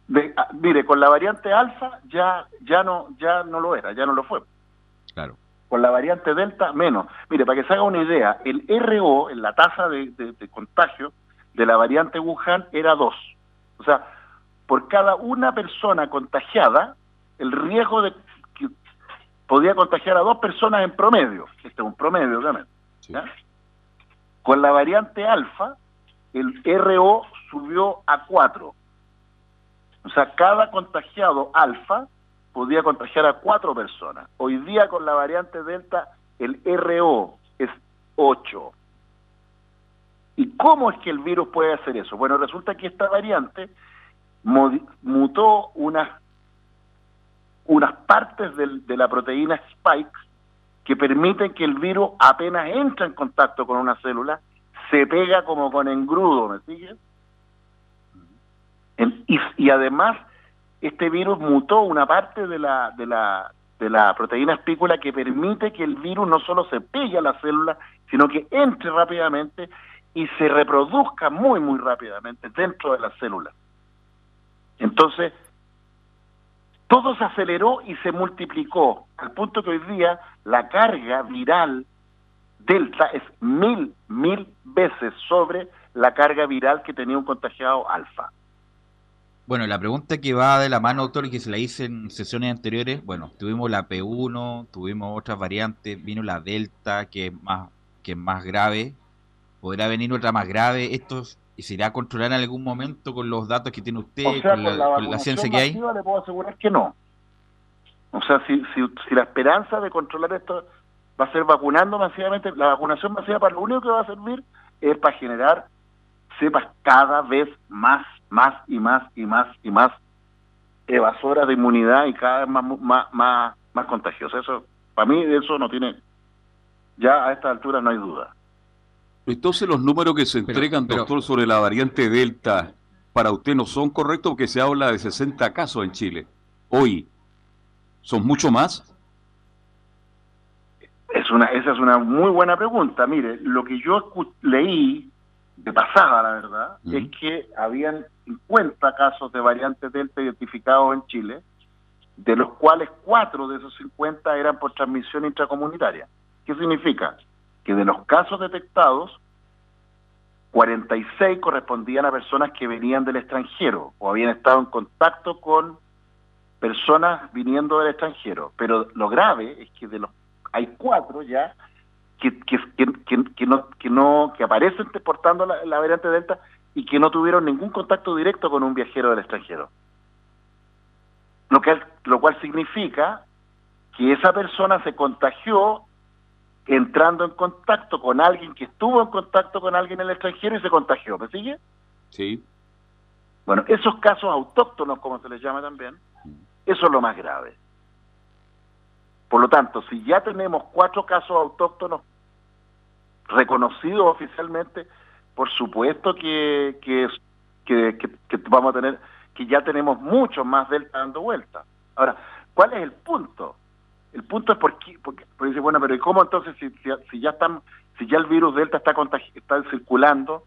De- ah, mire, con la variante alfa ya ya no ya no lo era, ya no lo fue. Claro. Con la variante delta menos. Mire, para que se haga una idea, el RO, en la tasa de, de- de contagio de la variante Wuhan era 2. O sea, por cada una persona contagiada, el riesgo de que podía contagiar a dos personas en promedio. Este es un promedio, obviamente. ¿ya? Con la variante alfa, el RO subió a 4. O sea, cada contagiado alfa podía contagiar a cuatro personas. Hoy día con la variante delta el RO es 8. ¿Y cómo es que el virus puede hacer eso? Bueno, resulta que esta variante mutó unas, unas partes de la proteína spike que permiten que el virus apenas entra en contacto con una célula, se pega como con engrudo, ¿me sigue? En- y, y además, este virus mutó una parte de la, de la, de la proteína espícula que permite que el virus no solo se pegue a la célula, sino que entre rápidamente y se reproduzca muy, muy rápidamente dentro de la célula. Entonces, todo se aceleró y se multiplicó, al punto que hoy día la carga viral delta es mil, mil veces sobre la carga viral que tenía un contagiado alfa. Bueno, la pregunta que va de la mano, doctor, y que se la hice en sesiones anteriores, bueno, tuvimos la P1, tuvimos otras variantes, vino la Delta, que es más, que es más grave, podrá venir otra más grave, esto se irá a controlar en algún momento con los datos que tiene usted, O sea, con, la, con la ciencia que hay. le puedo asegurar que no. O sea, si, si, si la esperanza de controlar esto va a ser vacunando masivamente, la vacunación masiva para lo único que va a servir es para generar cepas cada vez más, más y más y más y más evasoras de inmunidad y cada vez más, más, más, más contagiosas. Eso, para mí, de eso no tiene, ya a esta altura no hay duda. Entonces los números que se entregan, pero- doctor, sobre la variante Delta, para usted no son correctos porque se habla de 60 casos en Chile. Hoy, ¿son mucho más? Es una, esa es una muy buena pregunta. Mire, lo que yo leí de pasada, la verdad, es que habían 50 casos de variante Delta identificados en Chile, de los cuales cuatro de esos 50 eran por transmisión intracomunitaria. ¿Qué significa? Que de los casos detectados, 46 correspondían a personas que venían del extranjero o habían estado en contacto con personas viniendo del extranjero. Pero lo grave es que de los hay cuatro ya que, que, no que no que aparecen portando la, la variante delta y que no tuvieron ningún contacto directo con un viajero del extranjero. Lo que lo cual significa que esa persona se contagió entrando en contacto con alguien que estuvo en contacto con alguien en el extranjero y se contagió. ¿Me sigue? Sí. Bueno, esos casos autóctonos, como se les llama también, eso es lo más grave. Por lo tanto, si ya tenemos cuatro casos autóctonos reconocidos oficialmente, por supuesto que, que, que, que- que vamos a tener, que ya tenemos muchos más delta dando vuelta. Ahora, ¿cuál es el punto? El punto es por qué, porque, porque dice, bueno, pero ¿y cómo entonces si, si, si ya están, si ya el virus delta está contagi- está circulando,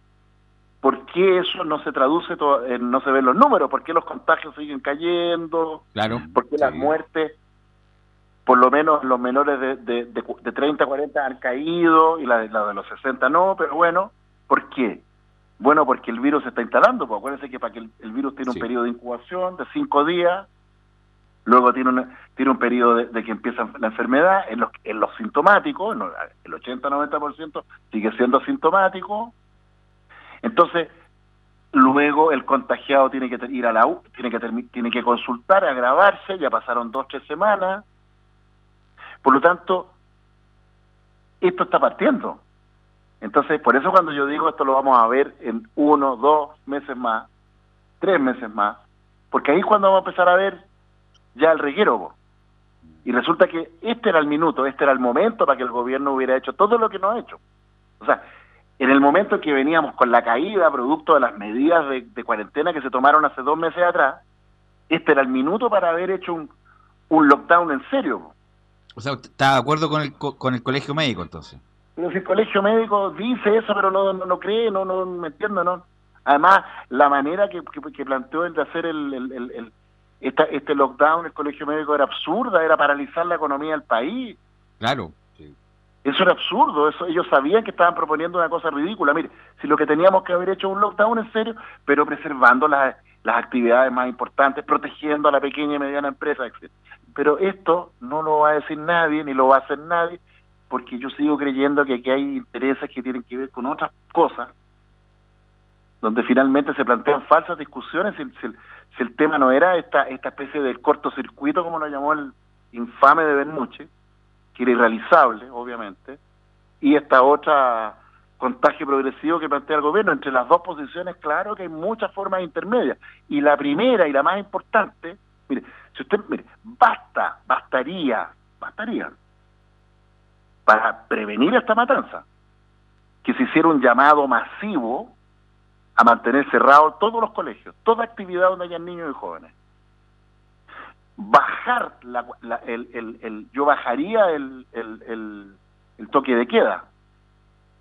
¿por qué eso no se traduce, to- en- no se ven los números? ¿Por qué los contagios siguen cayendo? Claro. ¿Por qué las Sí. muertes, por lo menos los menores de, de, de, de 30 a 40 han caído y la de, la de los 60 no? Pero bueno, ¿por qué? Bueno, porque el virus se está instalando. Pues acuérdense que para que el, el virus tiene un Sí. periodo de incubación de 5 días, luego tiene, una- tiene un periodo de, que empieza la enfermedad, en los, en los sintomáticos, el 80-90% sigue siendo asintomático. Entonces, luego el contagiado tiene que ir a la U, tiene que tiene que consultar, agravarse, ya pasaron dos, tres semanas. Por lo tanto, esto está partiendo. Entonces, por eso cuando yo digo esto lo vamos a ver en uno, dos meses más, tres meses más, porque ahí es cuando vamos a empezar a ver ya el reguero. Y resulta que este era el minuto, este era el momento para que el gobierno hubiera hecho todo lo que no ha hecho. O sea, en el momento en que veníamos con la caída producto de las medidas de, de cuarentena que se tomaron hace dos meses atrás, este era el minuto para haber hecho un, un lockdown en serio. O sea, usted está de acuerdo con el, co- con el colegio médico entonces. Pero si el colegio médico dice eso, pero no, no, no cree, no, no me entiendo, ¿no? Además, la manera que, que, que planteó el de hacer el, el, el- el- esta- este lockdown, el colegio médico era absurda, era paralizar la economía del país. Claro. sí. Eso era absurdo, eso ellos sabían que estaban proponiendo una cosa ridícula. Mire, si lo que teníamos que haber hecho es un lockdown en serio, pero preservando las, las actividades más importantes, protegiendo a la pequeña y mediana empresa, etc. Pero esto no lo va a decir nadie, ni lo va a hacer nadie, porque yo sigo creyendo que aquí hay intereses que tienen que ver con otras cosas, donde finalmente se plantean falsas discusiones si, el- tema no era esta, esta especie del cortocircuito, como lo llamó el infame de Bernucci, que era irrealizable, obviamente, y esta otra contagio progresivo que plantea el gobierno. Entre las dos posiciones, claro que hay muchas formas intermedias. Y la primera y la más importante, mire, si usted, mire, basta, bastaría, bastaría, para prevenir esta matanza, que se hiciera un llamado masivo a mantener cerrados todos los colegios, toda actividad donde hayan niños y jóvenes bajar la, la- el, el, el- yo bajaría el, el, el, toque de queda,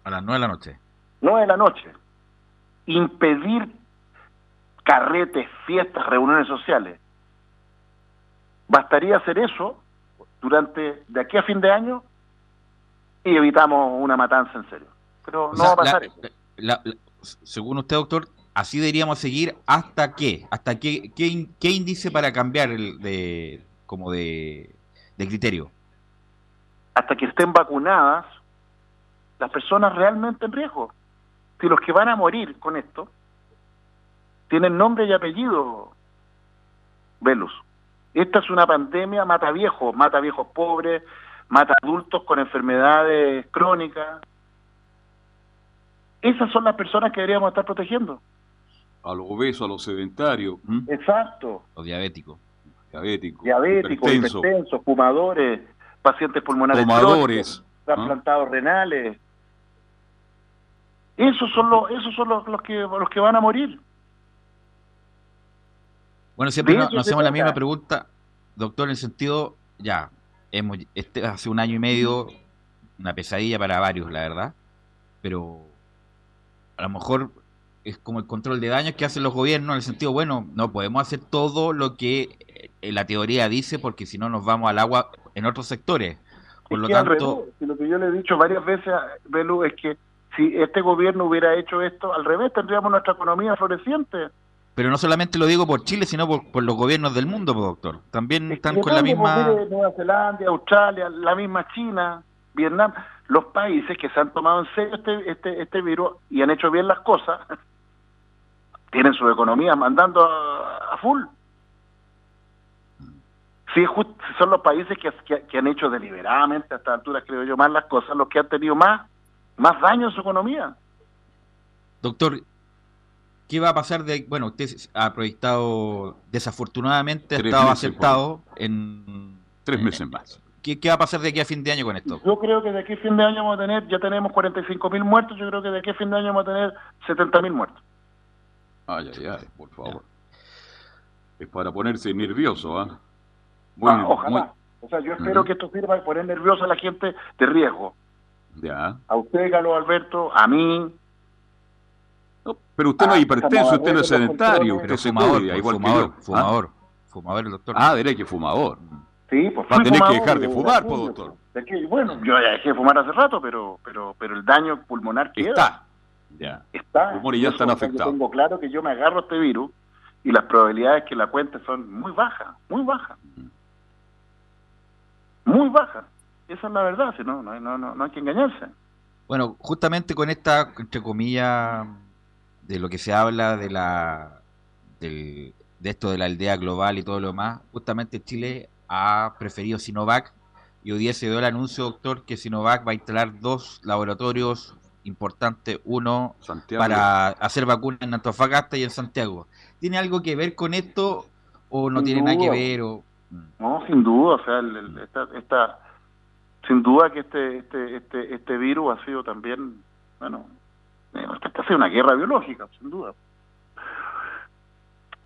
A las 9 de la noche. no de la noche, impedir carretes, fiestas, reuniones sociales. Bastaría hacer eso durante de aquí a fin de año y evitamos una matanza en serio. Pero O no sea, va a pasar la- eso. la- la- según usted, doctor, así deberíamos seguir hasta qué, hasta qué, qué, qué índice para cambiar el de como de, de criterio. hasta que estén vacunadas las personas realmente en riesgo. Si los que van a morir con esto tienen nombre y apellido, Velus. Esta es una pandemia, mata viejos, mata viejos pobres, mata adultos con enfermedades crónicas. Esas son las personas que deberíamos estar protegiendo. A los obesos, a los sedentarios, ¿m? Exacto. O diabético. diabéticos, Diabéticos, hipertensos, hipertensos, fumadores, pacientes pulmonares crónicos, trasplantados renales. Esos son los, esos son los, los que los que van a morir. Bueno, siempre nos, nos hacemos la misma pregunta, doctor, en el sentido, ya, hemos, este, hace un año y medio, una pesadilla para varios, la verdad, pero a lo mejor es como el control de daños que hacen los gobiernos, en el sentido, bueno, no podemos hacer todo lo que eh, la teoría dice, porque si no nos vamos al agua en otros sectores. Por lo tanto, revés, lo que yo le he dicho varias veces, Belu, es que si este gobierno hubiera hecho esto, al revés, tendríamos nuestra economía floreciente. pero no solamente lo digo por Chile, sino por, por los gobiernos del mundo, pues, doctor. También están con la pues, misma... Nueva Zelanda, Australia, la misma China, Vietnam, los países que se han tomado en serio este, este, este virus y han hecho bien las cosas, *laughs* tienen su economía mandando a, a full. Sí, just- son los países que, que- que han hecho deliberadamente a esta altura, creo yo, más las cosas, los que han tenido más, más daño en su economía. Doctor, ¿qué va a pasar de... Bueno, usted ha proyectado, desafortunadamente, ha estado aceptado en... Tres en- meses más. ¿Qué, qué va a pasar de aquí a fin de año con esto? Yo creo que de aquí a fin de año vamos a tener, ya tenemos 45 mil muertos, yo creo que de aquí a fin de año vamos a tener 70 mil muertos. Ay, ay, ay, por favor. Es para ponerse nervioso, ¿ah? Muy- Ah, ojalá. muy- O sea, yo espero que esto sirva para poner nerviosa a la gente de riesgo. ya. A usted, Carlos Alberto, a mí. No, pero usted no es Ah, hipertenso, usted no es sedentario, usted se fumador, fumador, que yo. fumador, fumador el doctor. Ah, ah diré que fumador. Sí, pues Va a tener que dejar de fumar, pues, doctor. de que- bueno, yo ya dejé de fumar hace rato, pero pero pero el daño pulmonar queda. Está. Ya. Está. Los pulmones ya están afectados. tengo claro que yo me agarro a este virus y las probabilidades que la cuente son muy bajas, muy bajas. Muy bajas. Esa es la verdad, si no, no, hay- no, no, no hay que engañarse. Bueno, justamente con esta, entre comillas, de lo que se habla de la del- de esto de la aldea global y todo lo demás, justamente Chile ha preferido Sinovac y hoy día se dio el anuncio, doctor, que Sinovac va a instalar dos laboratorios importantes, uno Santiago. para hacer vacunas en Antofagasta y en Santiago. ¿Tiene algo que ver con esto o no Sin tiene nada que ver? O... No, sin duda, o sea, el- el- esta, esta- sin duda que este, este, este, este virus ha sido también, bueno, eh, esta ha sido una guerra biológica, sin duda.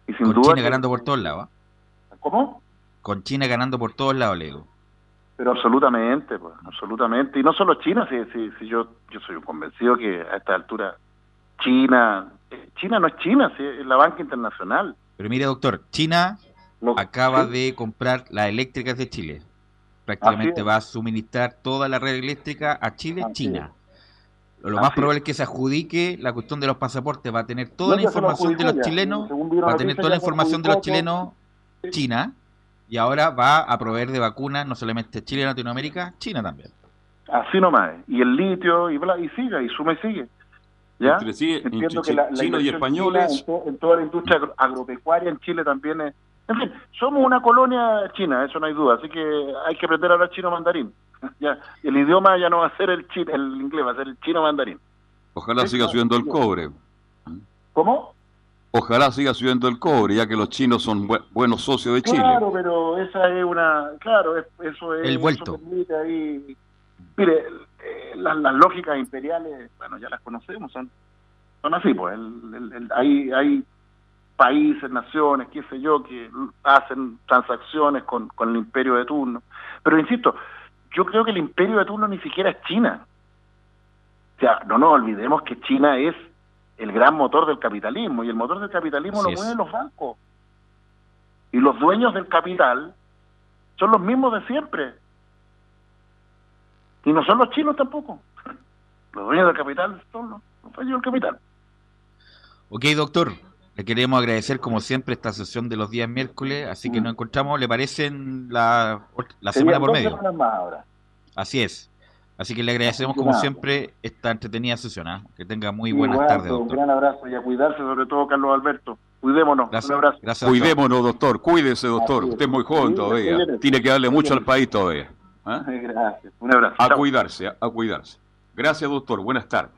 Y sin Con duda China que- ganando por todos lados. ¿ah? ¿Cómo? Con China ganando por todos lados, le digo. Pero absolutamente, pues, absolutamente. Y no solo China, si, si, si yo, yo soy un convencido que a esta altura China, eh, China no es China, si es la banca internacional. Pero mire, doctor, China acaba sí. de comprar las eléctricas de Chile. Prácticamente va a suministrar toda la red eléctrica a Chile, Así China. Lo Así más probable es que se adjudique la cuestión de los pasaportes. Va a tener toda No, la lo información de los chilenos, va a tener toda la información de los chilenos China. Y ahora va a proveer de vacunas no solamente Chile y Latinoamérica, China también. Así nomás. Y el litio, y, bla, y sigue, y suma y sigue. ¿Ya? Entre sí, Entiendo entre que la, la chinos y españoles. en, to- en toda la industria agro- agropecuaria en Chile también es... En fin, somos una colonia china, eso no hay duda, así que hay que aprender a hablar chino mandarín. *laughs* ya, el idioma ya no va a ser el, chi- el inglés, va a ser el chino mandarín. Ojalá Sí, siga subiendo el cobre. ¿Cómo? Ojalá siga subiendo el cobre, ya que los chinos son bu- buenos socios de Chile. Claro, pero esa es una... Claro, es- eso es... El vuelto. eso ahí- Mire, eh, las, las lógicas imperiales, bueno, ya las conocemos, son, son así, pues. el- el- el- hay, hay países, naciones, qué sé yo, que hacen transacciones con, con el imperio de turno. Pero insisto, yo creo que el imperio de turno ni siquiera es China. O sea, no nos olvidemos que China es el gran motor del capitalismo y el motor del capitalismo Así lo mueven los bancos. Y los dueños del capital son los mismos de siempre. Y no son los chinos tampoco. *laughs* Los dueños del capital son los, los dueños del capital. Ok, doctor. Le queremos agradecer como siempre esta sesión de los días miércoles, así que Mm. nos encontramos, ¿le parece en la, la semana por medio? semanas más ahora. Así es. Así que le agradecemos como siempre esta entretenida sesión. ¿ah? Que tenga muy buenas bueno, tardes, Un doctor. gran abrazo y a cuidarse, sobre todo Carlos Alberto. Cuidémonos. Gracias. Un abrazo. Gracias, doctor. Cuidémonos, doctor. Cuídese, doctor. Es. Usted es muy joven todavía. Tiene que darle mucho al país todavía. ¿ah? *laughs* Gracias. Un abrazo. A Chao. cuidarse, a, a cuidarse. Gracias, doctor. Buenas tardes.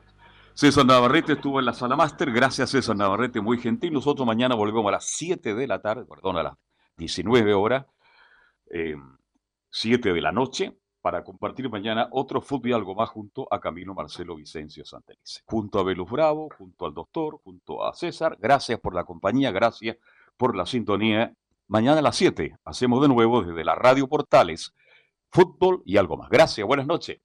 César Navarrete estuvo en la sala máster. Gracias, César Navarrete, muy gentil. Nosotros mañana volvemos a las 7 de la tarde, perdón, a las 19 horas, eh, 7 de la noche, para compartir mañana otro fútbol y algo más junto a Camilo Marcelo Vicencio Santelice. Junto a Velus Bravo, junto al doctor, junto a César. Gracias por la compañía, gracias por la sintonía. Mañana a las 7 hacemos de nuevo desde la Radio Portales fútbol y algo más. Gracias, buenas noches.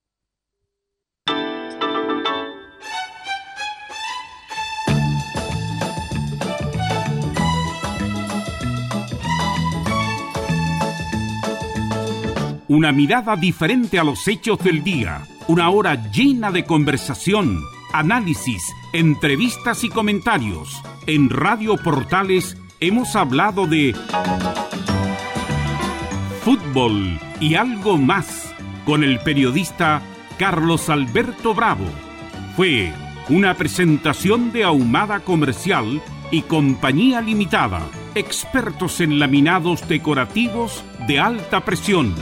Una mirada diferente a los hechos del día. Una hora llena de conversación, análisis, entrevistas y comentarios. En Radio Portales hemos hablado de fútbol y algo más con el periodista Carlos Alberto Bravo. Fue una presentación de Ahumada Comercial y Compañía Limitada, expertos en laminados decorativos de alta presión.